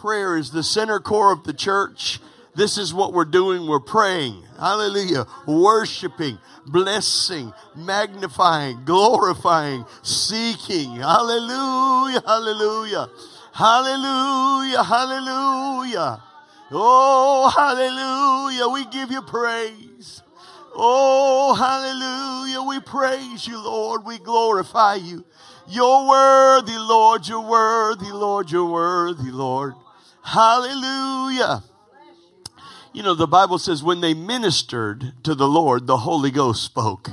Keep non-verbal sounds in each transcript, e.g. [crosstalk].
Prayer is the center core of the church. This is what we're doing. We're praying. Hallelujah. Worshiping, blessing, magnifying, glorifying, seeking. Hallelujah. Hallelujah. Hallelujah. Hallelujah. Oh, hallelujah. We give you praise. Oh, hallelujah. We praise you, Lord. We glorify you. You're worthy, Lord. You're worthy, Lord. You're worthy, Lord. Hallelujah. You know, the Bible says when they ministered to the Lord, the Holy Ghost spoke.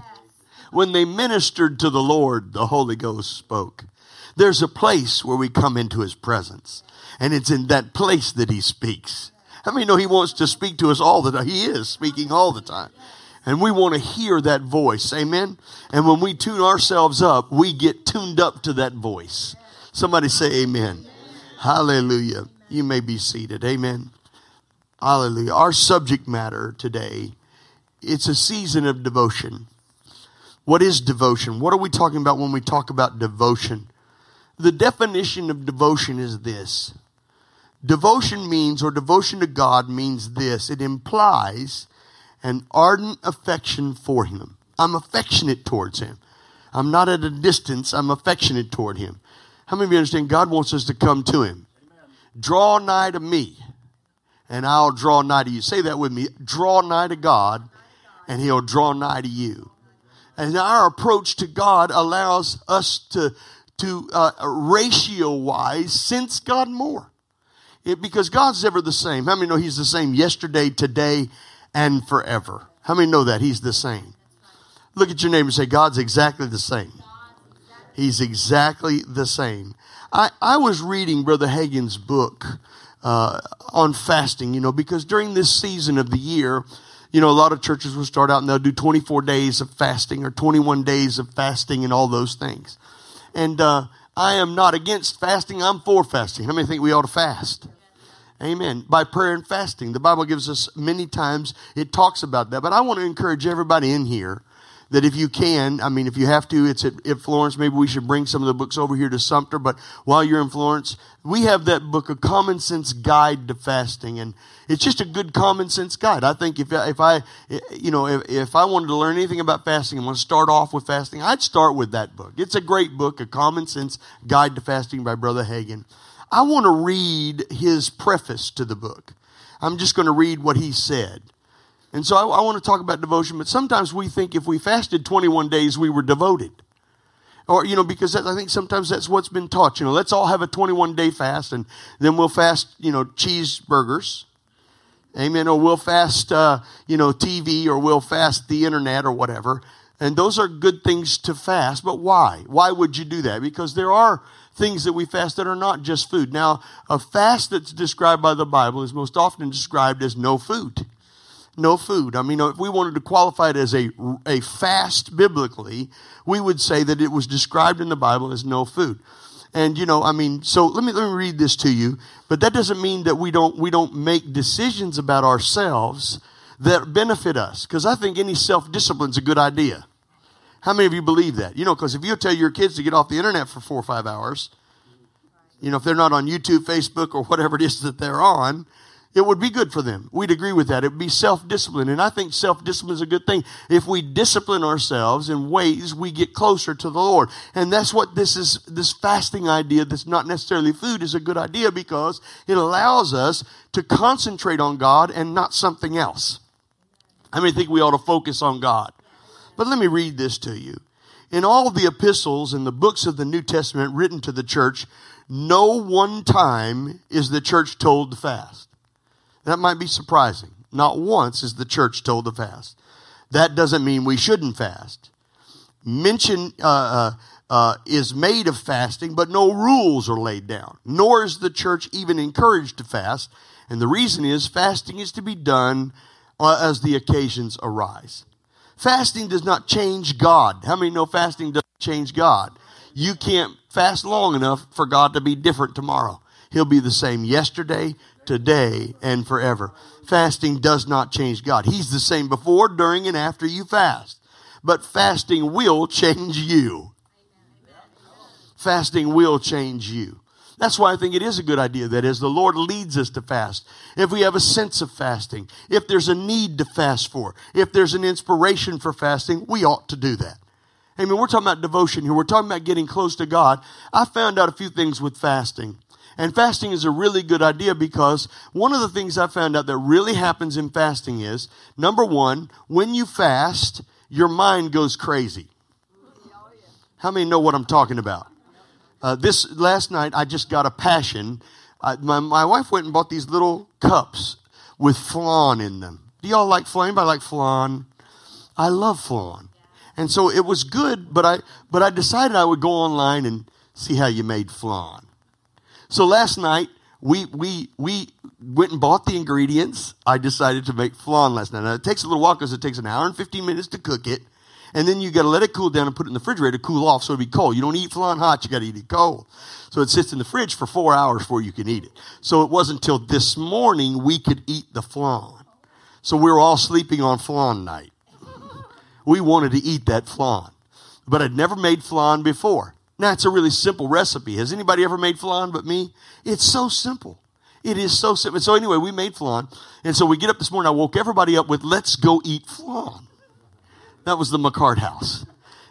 When they ministered to the Lord, the Holy Ghost spoke. There's a place where we come into his presence, and it's in that place that he speaks. How many know he wants to speak to us all the time? He is speaking all the time. And we want to hear that voice. Amen. And when we tune ourselves up, we get tuned up to that voice. Somebody say amen. Hallelujah. You may be seated. Amen. Hallelujah. Our subject matter today, it's a season of devotion. What is devotion? What are we talking about when we talk about devotion? The definition of devotion is this. Devotion means, or devotion to God means this. It implies an ardent affection for Him. I'm affectionate towards Him. I'm not at a distance, I'm affectionate toward Him. How many of you understand God wants us to come to Him? Draw nigh to me, and I'll draw nigh to you. Say that with me. Draw nigh to God, and He'll draw nigh to you. And our approach to God allows us to, to uh, ratio wise, sense God more. It, because God's ever the same. How many know He's the same yesterday, today, and forever? How many know that He's the same? Look at your neighbor and say, God's exactly the same. He's exactly the same. I, I was reading Brother Hagin's book uh, on fasting, you know, because during this season of the year, you know, a lot of churches will start out and they'll do 24 days of fasting or 21 days of fasting and all those things. And uh, I am not against fasting, I'm for fasting. How many think we ought to fast? Amen. By prayer and fasting. The Bible gives us many times, it talks about that. But I want to encourage everybody in here that if you can, I mean, if you have to, it's at, at, Florence. Maybe we should bring some of the books over here to Sumter. But while you're in Florence, we have that book, A Common Sense Guide to Fasting. And it's just a good common sense guide. I think if, if I, you know, if, if I wanted to learn anything about fasting and want to start off with fasting, I'd start with that book. It's a great book, A Common Sense Guide to Fasting by Brother Hagin. I want to read his preface to the book. I'm just going to read what he said. And so I, I want to talk about devotion, but sometimes we think if we fasted 21 days, we were devoted. Or, you know, because I think sometimes that's what's been taught. You know, let's all have a 21 day fast and then we'll fast, you know, cheeseburgers. Amen. Or we'll fast, uh, you know, TV or we'll fast the internet or whatever. And those are good things to fast, but why? Why would you do that? Because there are things that we fast that are not just food. Now, a fast that's described by the Bible is most often described as no food no food. I mean, if we wanted to qualify it as a, a fast biblically, we would say that it was described in the Bible as no food. And you know, I mean, so let me let me read this to you. But that doesn't mean that we don't we don't make decisions about ourselves that benefit us. Because I think any self discipline is a good idea. How many of you believe that? You know, because if you tell your kids to get off the internet for four or five hours, you know, if they're not on YouTube, Facebook, or whatever it is that they're on, it would be good for them. We'd agree with that. It would be self discipline. And I think self discipline is a good thing. If we discipline ourselves in ways, we get closer to the Lord. And that's what this is this fasting idea that's not necessarily food is a good idea because it allows us to concentrate on God and not something else. I mean, I think we ought to focus on God. But let me read this to you. In all the epistles and the books of the New Testament written to the church, no one time is the church told to fast. That might be surprising. Not once is the church told to fast. That doesn't mean we shouldn't fast. Mention uh, uh, uh, is made of fasting, but no rules are laid down. Nor is the church even encouraged to fast. And the reason is fasting is to be done uh, as the occasions arise. Fasting does not change God. How many know fasting doesn't change God? You can't fast long enough for God to be different tomorrow. He'll be the same yesterday, today, and forever. Fasting does not change God. He's the same before, during, and after you fast. But fasting will change you. Fasting will change you. That's why I think it is a good idea that as the Lord leads us to fast, if we have a sense of fasting, if there's a need to fast for, if there's an inspiration for fasting, we ought to do that. I we're talking about devotion here. We're talking about getting close to God. I found out a few things with fasting. And fasting is a really good idea because one of the things I found out that really happens in fasting is number one, when you fast, your mind goes crazy. How many know what I'm talking about? Uh, this last night, I just got a passion. My, my wife went and bought these little cups with flan in them. Do y'all like flan? Anybody like flan? I love flan. And so it was good, but I, but I decided I would go online and see how you made flan. So last night, we, we, we went and bought the ingredients. I decided to make flan last night. Now, it takes a little while because it takes an hour and 15 minutes to cook it and then you got to let it cool down and put it in the refrigerator to cool off so it'll be cold. You don't eat flan hot, you got to eat it cold. So it sits in the fridge for four hours before you can eat it. So it wasn't until this morning we could eat the flan. So we were all sleeping on flan night. We wanted to eat that flan, but I'd never made flan before. Now it's a really simple recipe. Has anybody ever made flan but me? It's so simple. It is so simple. So anyway, we made flan. And so we get up this morning. I woke everybody up with, let's go eat flan. That was the McCart house.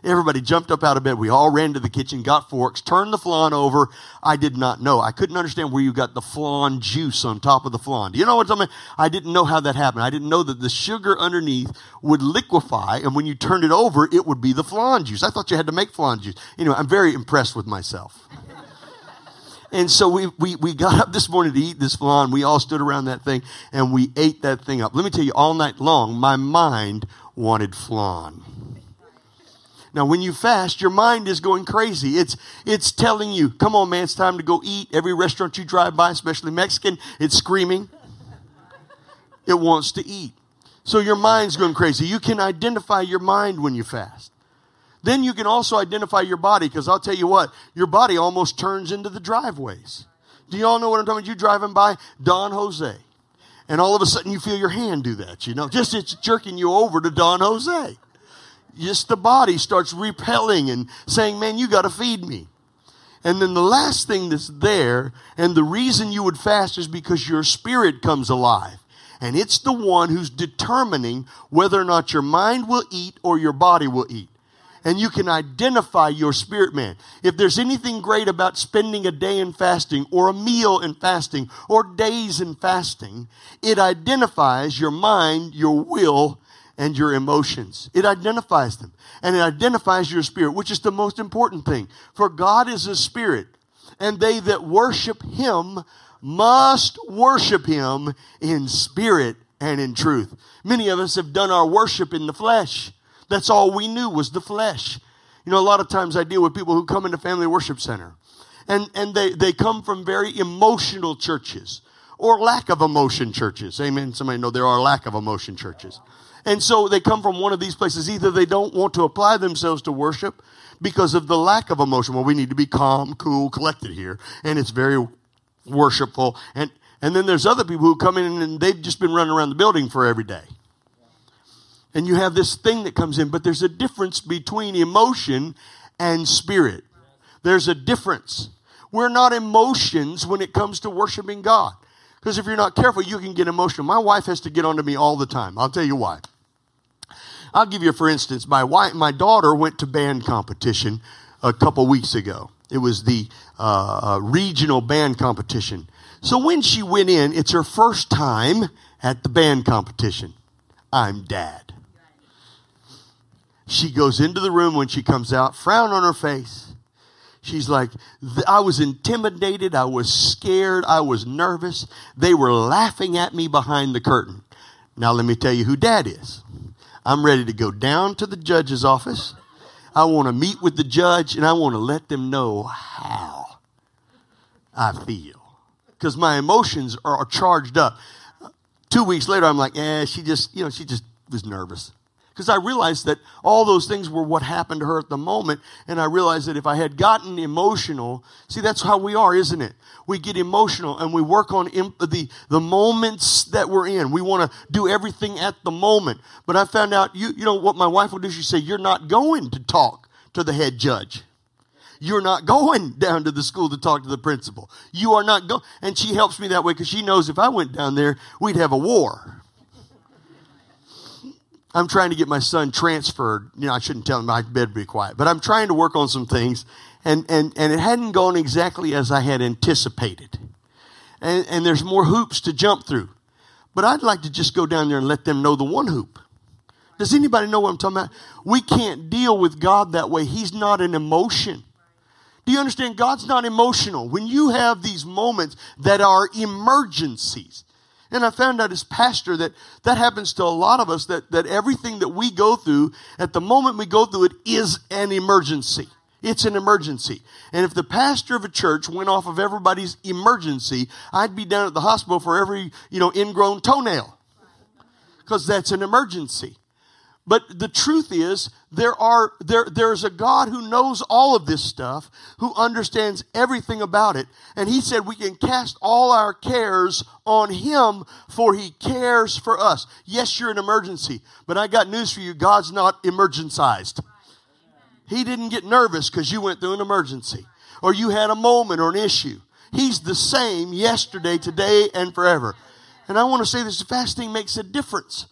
Everybody jumped up out of bed. We all ran to the kitchen, got forks, turned the flan over. I did not know. I couldn't understand where you got the flan juice on top of the flan. Do you know what I'm saying? I didn't know how that happened. I didn't know that the sugar underneath would liquefy, and when you turned it over, it would be the flan juice. I thought you had to make flan juice. Anyway, I'm very impressed with myself. And so we, we, we got up this morning to eat this flan. We all stood around that thing and we ate that thing up. Let me tell you, all night long, my mind wanted flan. Now, when you fast, your mind is going crazy. It's, it's telling you, come on, man, it's time to go eat. Every restaurant you drive by, especially Mexican, it's screaming. It wants to eat. So your mind's going crazy. You can identify your mind when you fast. Then you can also identify your body, because I'll tell you what, your body almost turns into the driveways. Do you all know what I'm talking about? You driving by Don Jose and all of a sudden you feel your hand do that, you know, just it's jerking you over to Don Jose. Just the body starts repelling and saying, man, you got to feed me. And then the last thing that's there, and the reason you would fast is because your spirit comes alive. And it's the one who's determining whether or not your mind will eat or your body will eat and you can identify your spirit man. If there's anything great about spending a day in fasting or a meal in fasting or days in fasting, it identifies your mind, your will, and your emotions. It identifies them and it identifies your spirit, which is the most important thing. For God is a spirit and they that worship him must worship him in spirit and in truth. Many of us have done our worship in the flesh. That's all we knew was the flesh. You know, a lot of times I deal with people who come into Family Worship Center and, and they, they come from very emotional churches or lack of emotion churches. Amen. Somebody know there are lack of emotion churches. And so they come from one of these places. Either they don't want to apply themselves to worship because of the lack of emotion. Well, we need to be calm, cool, collected here. And it's very worshipful. And, and then there's other people who come in and they've just been running around the building for every day and you have this thing that comes in, but there's a difference between emotion and spirit. There's a difference. We're not emotions when it comes to worshiping God. Because if you're not careful, you can get emotional. My wife has to get onto me all the time. I'll tell you why. I'll give you, for instance, my wife, my daughter went to band competition a couple weeks ago. It was the uh, uh regional band competition. So when she went in, it's her first time at the band competition. I'm dad. She goes into the room when she comes out, frown on her face. She's like, I was intimidated. I was scared. I was nervous. They were laughing at me behind the curtain. Now, let me tell you who dad is. I'm ready to go down to the judge's office. I want to meet with the judge and I want to let them know how I feel. Because my emotions are charged up. Two weeks later, I'm like, eh, she just, you know, she just was nervous. Because I realized that all those things were what happened to her at the moment. And I realized that if I had gotten emotional, see, that's how we are, isn't it? We get emotional and we work on imp- the, the moments that we're in. We want to do everything at the moment. But I found out, you, you know what my wife would do? She'd say, You're not going to talk to the head judge. You're not going down to the school to talk to the principal. You are not going. And she helps me that way because she knows if I went down there, we'd have a war. I'm trying to get my son transferred. You know, I shouldn't tell him I better be quiet, but I'm trying to work on some things, and and and it hadn't gone exactly as I had anticipated. And and there's more hoops to jump through, but I'd like to just go down there and let them know the one hoop. Does anybody know what I'm talking about? We can't deal with God that way. He's not an emotion. Do you understand? God's not emotional. When you have these moments that are emergencies, and I found out as pastor that that happens to a lot of us that, that everything that we go through, at the moment we go through it, is an emergency. It's an emergency. And if the pastor of a church went off of everybody's emergency, I'd be down at the hospital for every, you know, ingrown toenail. Because that's an emergency. But the truth is, there are, there, there's a God who knows all of this stuff, who understands everything about it. And he said we can cast all our cares on him, for he cares for us. Yes, you're an emergency, but I got news for you. God's not emergencized. He didn't get nervous because you went through an emergency or you had a moment or an issue. He's the same yesterday, today, and forever. And I want to say this fasting makes a difference.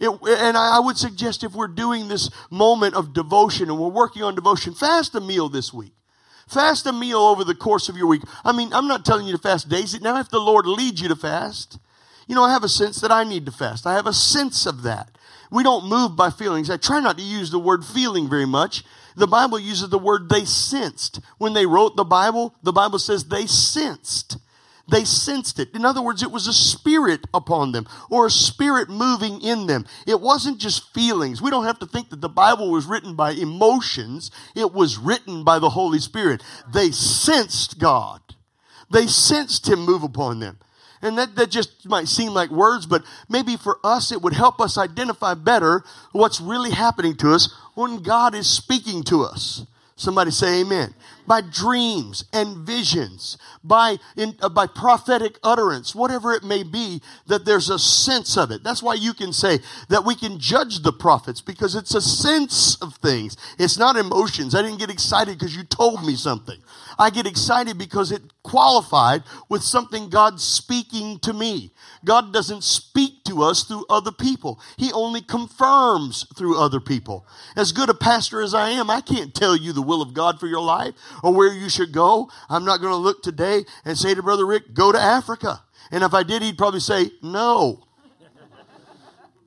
It, and I, I would suggest if we're doing this moment of devotion and we're working on devotion, fast a meal this week. Fast a meal over the course of your week. I mean, I'm not telling you to fast days. Now, if the Lord leads you to fast, you know, I have a sense that I need to fast. I have a sense of that. We don't move by feelings. I try not to use the word feeling very much. The Bible uses the word they sensed. When they wrote the Bible, the Bible says they sensed. They sensed it. In other words, it was a spirit upon them or a spirit moving in them. It wasn't just feelings. We don't have to think that the Bible was written by emotions. It was written by the Holy Spirit. They sensed God. They sensed Him move upon them. And that, that just might seem like words, but maybe for us it would help us identify better what's really happening to us when God is speaking to us. Somebody say amen. By dreams and visions, by, in, uh, by prophetic utterance, whatever it may be, that there's a sense of it. That's why you can say that we can judge the prophets because it's a sense of things. It's not emotions. I didn't get excited because you told me something. I get excited because it qualified with something God's speaking to me. God doesn't speak to us through other people. He only confirms through other people. As good a pastor as I am, I can't tell you the will of God for your life or where you should go. I'm not going to look today and say to Brother Rick, go to Africa. And if I did, he'd probably say, no.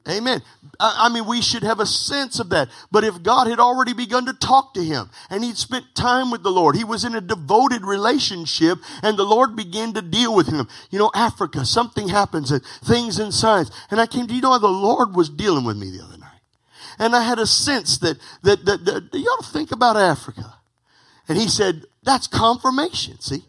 Amen. I mean, we should have a sense of that. But if God had already begun to talk to him and he'd spent time with the Lord, he was in a devoted relationship and the Lord began to deal with him. You know, Africa, something happens and things and signs. And I came to, you know, the Lord was dealing with me the other night. And I had a sense that, that, that, that y'all think about Africa. And he said, that's confirmation, see?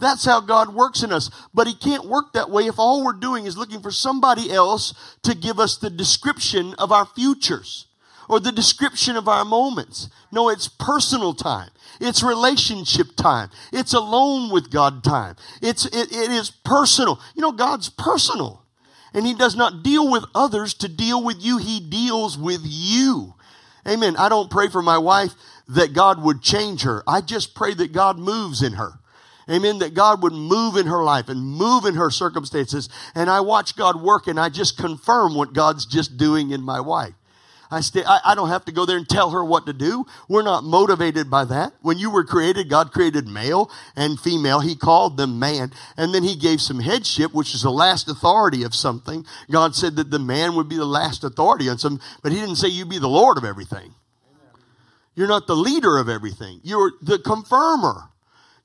That's how God works in us. But He can't work that way if all we're doing is looking for somebody else to give us the description of our futures or the description of our moments. No, it's personal time. It's relationship time. It's alone with God time. It's, it, it is personal. You know, God's personal. And He does not deal with others to deal with you. He deals with you. Amen. I don't pray for my wife that God would change her. I just pray that God moves in her. Amen. That God would move in her life and move in her circumstances. And I watch God work and I just confirm what God's just doing in my wife. I, stay, I, I, don't have to go there and tell her what to do. We're not motivated by that. When you were created, God created male and female. He called them man. And then he gave some headship, which is the last authority of something. God said that the man would be the last authority on some, but he didn't say you'd be the Lord of everything. You're not the leader of everything. You're the confirmer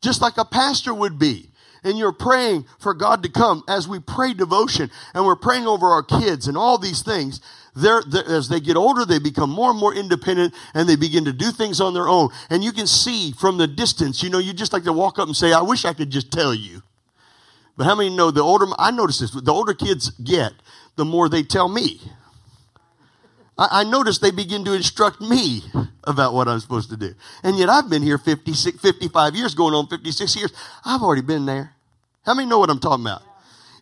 just like a pastor would be. And you're praying for God to come as we pray devotion and we're praying over our kids and all these things. They're, they're, as they get older, they become more and more independent and they begin to do things on their own. And you can see from the distance, you know, you just like to walk up and say, I wish I could just tell you. But how many know the older, I notice this, the older kids get, the more they tell me. I, I notice they begin to instruct me about what I'm supposed to do. And yet I've been here 56, 55 years, going on 56 years. I've already been there. How many know what I'm talking about?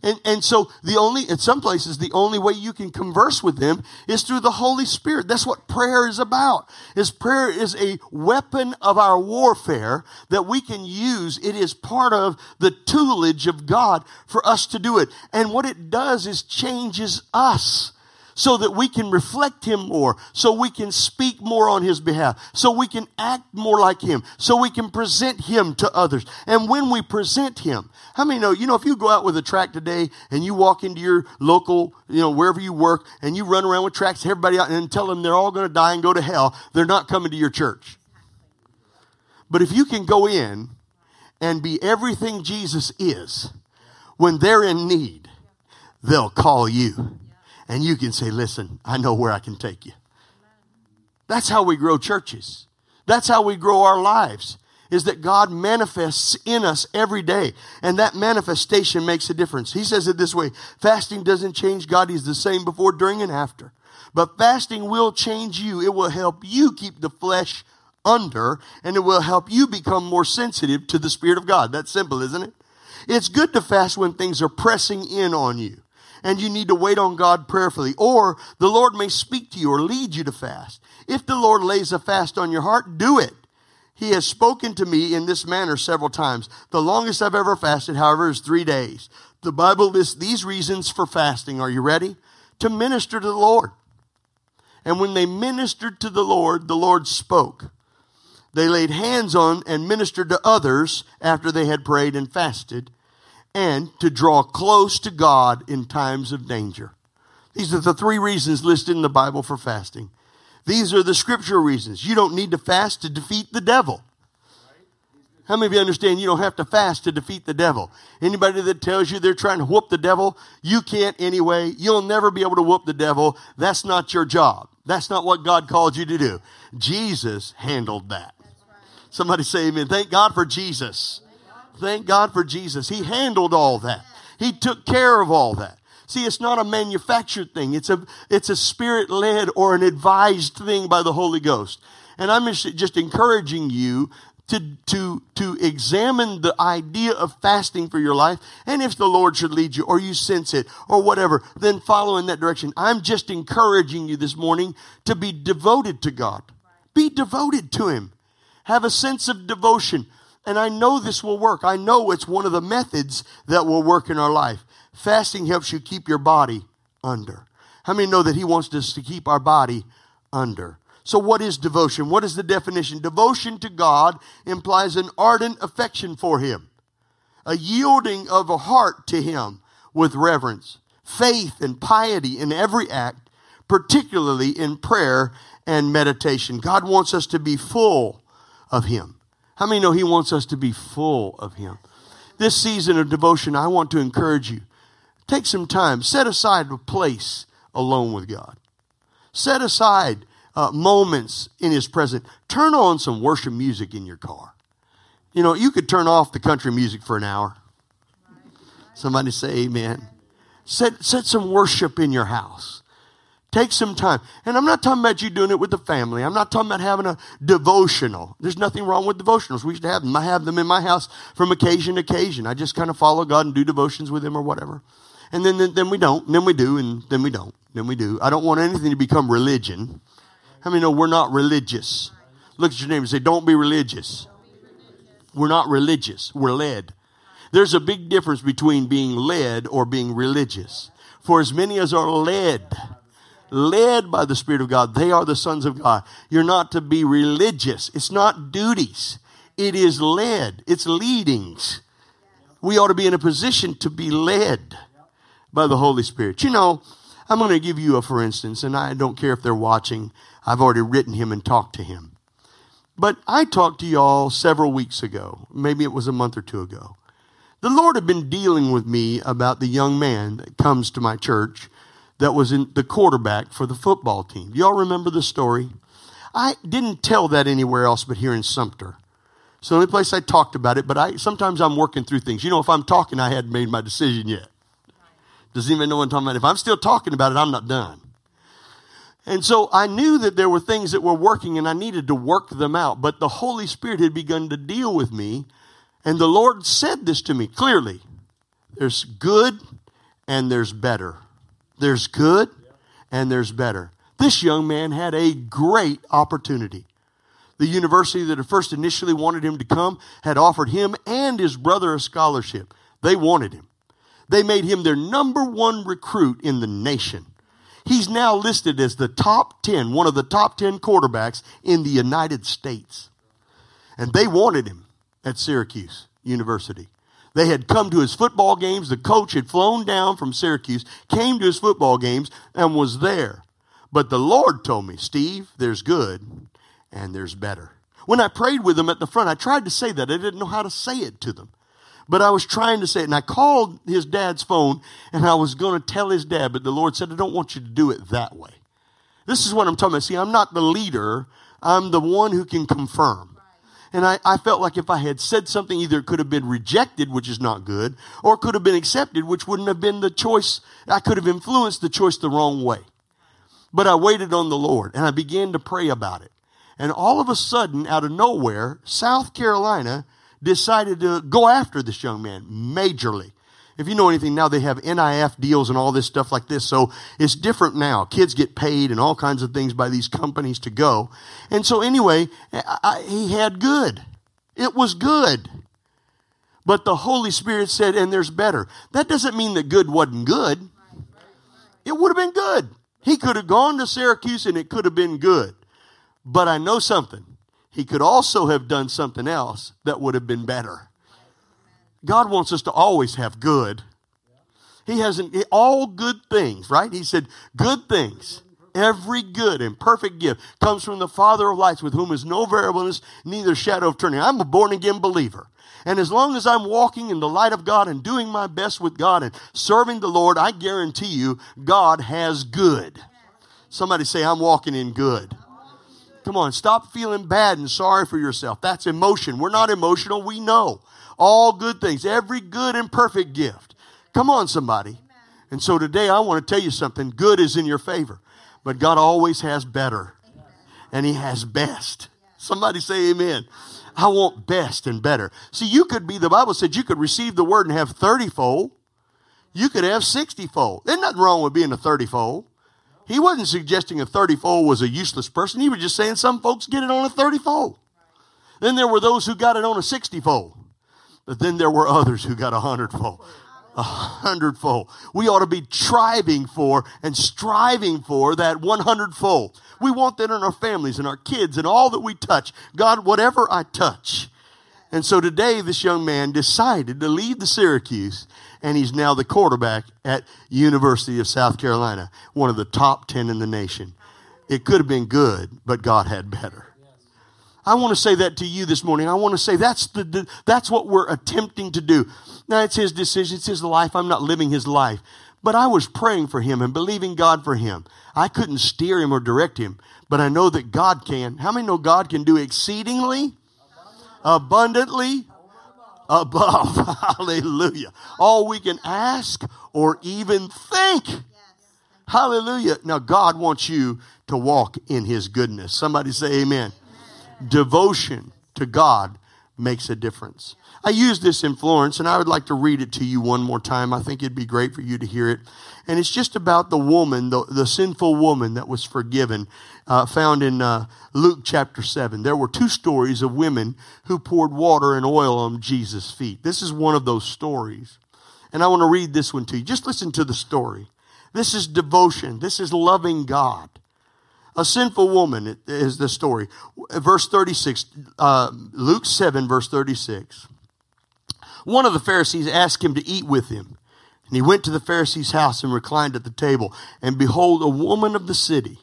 And, and so the only, in some places, the only way you can converse with them is through the Holy Spirit. That's what prayer is about. Is prayer is a weapon of our warfare that we can use. It is part of the toolage of God for us to do it. And what it does is changes us so that we can reflect Him more, so we can speak more on His behalf, so we can act more like Him, so we can present Him to others. And when we present Him, how many know, you know, if you go out with a tract today and you walk into your local, you know, wherever you work and you run around with tracts, everybody out and tell them they're all going to die and go to hell, they're not coming to your church. But if you can go in and be everything Jesus is, when they're in need, they'll call you and you can say, Listen, I know where I can take you. That's how we grow churches. That's how we grow our lives. Is that God manifests in us every day, and that manifestation makes a difference. He says it this way fasting doesn't change God, He's the same before, during, and after. But fasting will change you. It will help you keep the flesh under, and it will help you become more sensitive to the Spirit of God. That's simple, isn't it? It's good to fast when things are pressing in on you and you need to wait on God prayerfully. Or the Lord may speak to you or lead you to fast. If the Lord lays a fast on your heart, do it. He has spoken to me in this manner several times. The longest I've ever fasted, however, is three days. The Bible lists these reasons for fasting. Are you ready? To minister to the Lord. And when they ministered to the Lord, the Lord spoke. They laid hands on and ministered to others after they had prayed and fasted and to draw close to God in times of danger. These are the three reasons listed in the Bible for fasting. These are the scriptural reasons. You don't need to fast to defeat the devil. How many of you understand you don't have to fast to defeat the devil? Anybody that tells you they're trying to whoop the devil, you can't anyway. You'll never be able to whoop the devil. That's not your job. That's not what God called you to do. Jesus handled that. Somebody say amen. Thank God for Jesus. Thank God for Jesus. He handled all that. He took care of all that. See, it's not a manufactured thing. It's a, it's a spirit led or an advised thing by the Holy Ghost. And I'm just encouraging you to, to, to examine the idea of fasting for your life. And if the Lord should lead you or you sense it or whatever, then follow in that direction. I'm just encouraging you this morning to be devoted to God. Be devoted to Him. Have a sense of devotion. And I know this will work. I know it's one of the methods that will work in our life. Fasting helps you keep your body under. How many know that He wants us to keep our body under? So, what is devotion? What is the definition? Devotion to God implies an ardent affection for Him, a yielding of a heart to Him with reverence, faith, and piety in every act, particularly in prayer and meditation. God wants us to be full of Him. How many know He wants us to be full of Him? This season of devotion, I want to encourage you. Take some time, set aside a place alone with God. Set aside uh, moments in His presence. Turn on some worship music in your car. You know, you could turn off the country music for an hour. Somebody say amen. Set, set some worship in your house. Take some time. And I'm not talking about you doing it with the family. I'm not talking about having a devotional. There's nothing wrong with devotionals. We should have them. I have them in my house from occasion to occasion. I just kind of follow God and do devotions with Him or whatever. And then, then, then we don't. And then we do. And then we don't. Then we do. I don't want anything to become religion. How many know we're not religious? Look at your neighbor and say, Don't be religious. We're not religious. We're led. There's a big difference between being led or being religious. For as many as are led, led by the Spirit of God. They are the sons of God. You're not to be religious. It's not duties. It is led. It's leadings. We ought to be in a position to be led by the Holy Spirit. You know, I'm going to give you a for instance, and I don't care if they're watching. I've already written him and talked to him. But I talked to y'all several weeks ago. Maybe it was a month or two ago. The Lord had been dealing with me about the young man that comes to my church that was in the quarterback for the football team. Y'all remember the story? I didn't tell that anywhere else but here in Sumter. So the only place I talked about it, but I sometimes I'm working through things. You know, if I'm talking, I hadn't made my decision yet. Does anyone know what I'm talking about? If I'm still talking about it, I'm not done. And so I knew that there were things that were working and I needed to work them out. But the Holy Spirit had begun to deal with me. And the Lord said this to me clearly. There's good and there's better. There's good and there's better. This young man had a great opportunity. The university that had first initially wanted him to come had offered him and his brother a scholarship. They wanted him. They made him their number one recruit in the nation. He's now listed as the top 10, one of the top 10 quarterbacks in the United States. And they wanted him at Syracuse University. They had come to his football games. The coach had flown down from Syracuse, came to his football games, and was there. But the Lord told me, Steve, there's good and there's better. When I prayed with them at the front, I tried to say that. I didn't know how to say it to them. But I was trying to say it. And I called his dad's phone and I was going to tell his dad, but the Lord said, I don't want you to do it that way. This is what I'm talking about. See, I'm not the leader, I'm the one who can confirm. And I, I felt like if I had said something, either it could have been rejected, which is not good, or it could have been accepted, which wouldn't have been the choice. I could have influenced the choice the wrong way. But I waited on the Lord and I began to pray about it. And all of a sudden, out of nowhere, South Carolina decided to go after this young man majorly. If you know anything now, they have NIL deals and all this stuff like this. So it's different now. Kids get paid and all kinds of things by these companies to go. And so anyway, I, he had good. It was good. But the Holy Spirit said, and there's better. That doesn't mean that good wasn't good. It would have been good. He could have gone to Syracuse and it could have been good. But I know something. He could also have done something else that would have been better. God wants us to always have good. He has an, all good things, right? He said, good things. Every good and perfect gift comes from the Father of lights, with whom is no variableness, neither shadow of turning. I'm a born again believer. And as long as I'm walking in the light of God and doing my best with God and serving the Lord, I guarantee you, God has good. Somebody say, I'm walking in good. Come on, stop feeling bad and sorry for yourself. That's emotion. We're not emotional, we know all good things, every good and perfect gift. Come on, somebody. And so today I want to tell you something good is in your favor, but God always has better, and He has best. Somebody say amen. I want best and better. See, you could be, the Bible said you could receive the word and have 30 fold. You could have 60 fold. There's nothing wrong with being a 30 fold. He wasn't suggesting a 30 fold was a useless person. He was just saying some folks get it on a 30 fold. Then there were those who got it on a 60 fold. But then there were others who got a hundredfold. A hundredfold. We ought to be striving for and striving for that one hundredfold. We want that in our families and our kids and all that we touch. God, whatever I touch. And so today, this young man decided to leave the Syracuse, and he's now the quarterback at University of South Carolina, one of the top ten in the nation. It could have been good, but God had better. I want to say that to you this morning. I want to say that's the, the, that's what we're attempting to do. Now it's his decision, it's his life. I'm not living his life. But I was praying for him and believing God for him. I couldn't steer him or direct him, but I know that God can. How many know God can do exceedingly, abundantly, above? [laughs] Hallelujah. All we can ask or even think. Hallelujah. Now God wants you to walk in his goodness. Somebody say amen devotion to God makes a difference. I use this in Florence, and I would like to read it to you one more time. I think it'd be great for you to hear it. And it's just about the woman, the, the sinful woman that was forgiven, uh, found in uh, Luke chapter 7. There were two stories of women who poured water and oil on Jesus' feet. This is one of those stories. And I want to read this one to you. Just listen to the story. This is devotion, this is loving God. A sinful woman is the story. Verse 36, uh, Luke 7, verse 36. One of the Pharisees asked him to eat with him. And he went to the Pharisee's house and reclined at the table. And behold, a woman of the city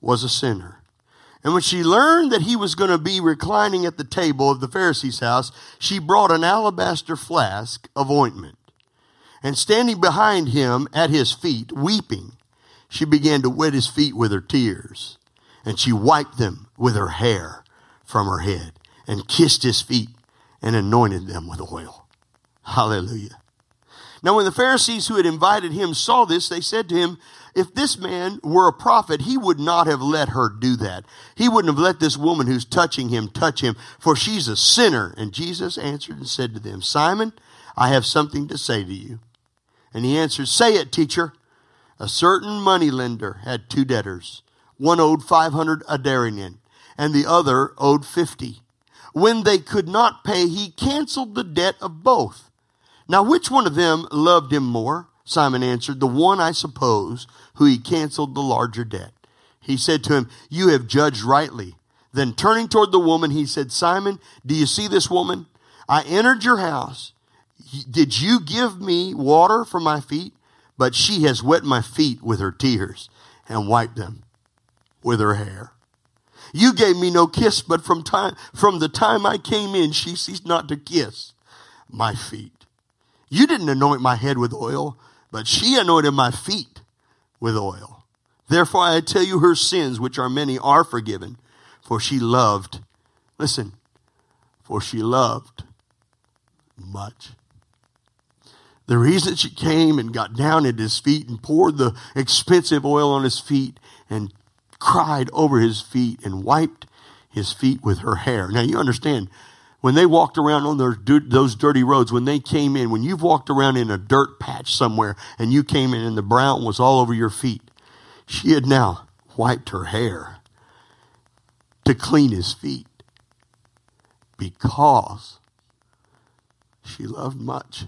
was a sinner. And when she learned that he was going to be reclining at the table of the Pharisee's house, she brought an alabaster flask of ointment. And standing behind him at his feet, weeping, she began to wet his feet with her tears, and she wiped them with her hair from her head, and kissed his feet, and anointed them with oil. Hallelujah. Now, when the Pharisees who had invited him saw this, they said to him, If this man were a prophet, he would not have let her do that. He wouldn't have let this woman who's touching him touch him, for she's a sinner. And Jesus answered and said to them, Simon, I have something to say to you. And he answered, Say it, teacher. A certain money lender had two debtors. One owed 500 adarinian and the other owed 50. When they could not pay, he canceled the debt of both. Now, which one of them loved him more? Simon answered, The one, I suppose, who he canceled the larger debt. He said to him, You have judged rightly. Then turning toward the woman, he said, Simon, do you see this woman? I entered your house. Did you give me water for my feet? But she has wet my feet with her tears and wiped them with her hair. You gave me no kiss, but from time, from the time I came in, she ceased not to kiss my feet. You didn't anoint my head with oil, but she anointed my feet with oil. Therefore I tell you her sins, which are many, are forgiven, for she loved, listen, for she loved much. The reason she came and got down at his feet and poured the expensive oil on his feet and cried over his feet and wiped his feet with her hair. Now you understand, when they walked around on those, dirty roads, when they came in, when you've walked around in a dirt patch somewhere and you came in and the brown was all over your feet, she had now wiped her hair to clean his feet because she loved much.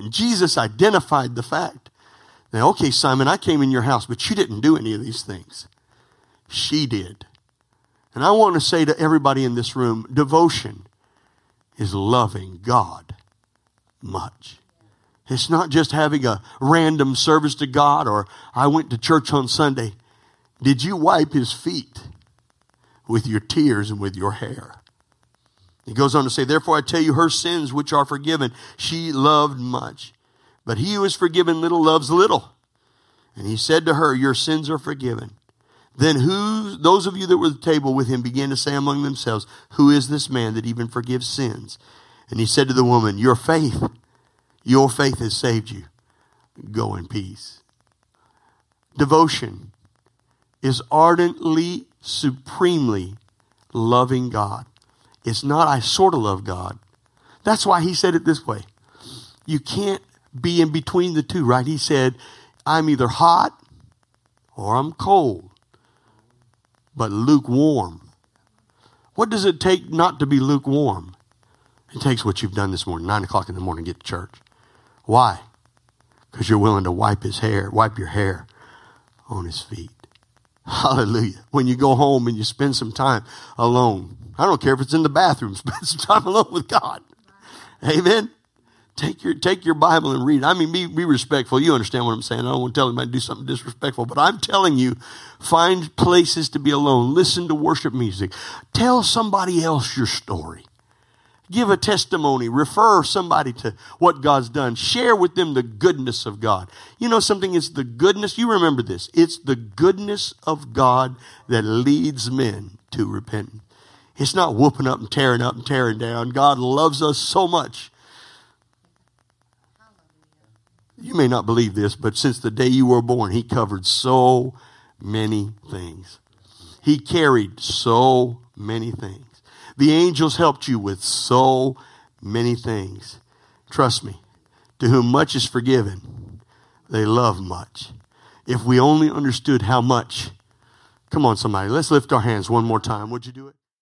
And Jesus identified the fact that, okay, Simon, I came in your house, but you didn't do any of these things. She did. And I want to say to everybody in this room devotion is loving God much. It's not just having a random service to God or I went to church on Sunday. Did you wipe his feet with your tears and with your hair? He goes on to say, Therefore I tell you, her sins which are forgiven, she loved much. But he who is forgiven little loves little. And he said to her, Your sins are forgiven. Then who, those of you that were at the table with him began to say among themselves, Who is this man that even forgives sins? And he said to the woman, Your faith, your faith has saved you. Go in peace. Devotion is ardently, supremely loving God. It's not, I sort of love God. That's why he said it this way. You can't be in between the two, right? He said, I'm either hot or I'm cold but lukewarm. What does it take not to be lukewarm? It takes what you've done this morning, nine o'clock in the morning, get to church. Why? Because you're willing to wipe his hair, wipe your hair on his feet. Hallelujah. When you go home and you spend some time alone, I don't care if it's in the bathroom, spend [laughs] some time alone with God. Amen. Take your, take your Bible and read. I mean, be, be respectful. You understand what I'm saying. I don't want to tell anybody to do something disrespectful, but I'm telling you, find places to be alone. Listen to worship music. Tell somebody else your story. Give a testimony. Refer somebody to what God's done. Share with them the goodness of God. You know something? It's the goodness. You remember this. It's the goodness of God that leads men to repentance. It's not whooping up and tearing up and tearing down. God loves us so much You may not believe this, but since the day you were born, He covered so many things. He carried so many things. The angels helped you with so many things. Trust me, to whom much is forgiven, they love much. If we only understood how much, come on, somebody, let's lift our hands one more time. Would you do it?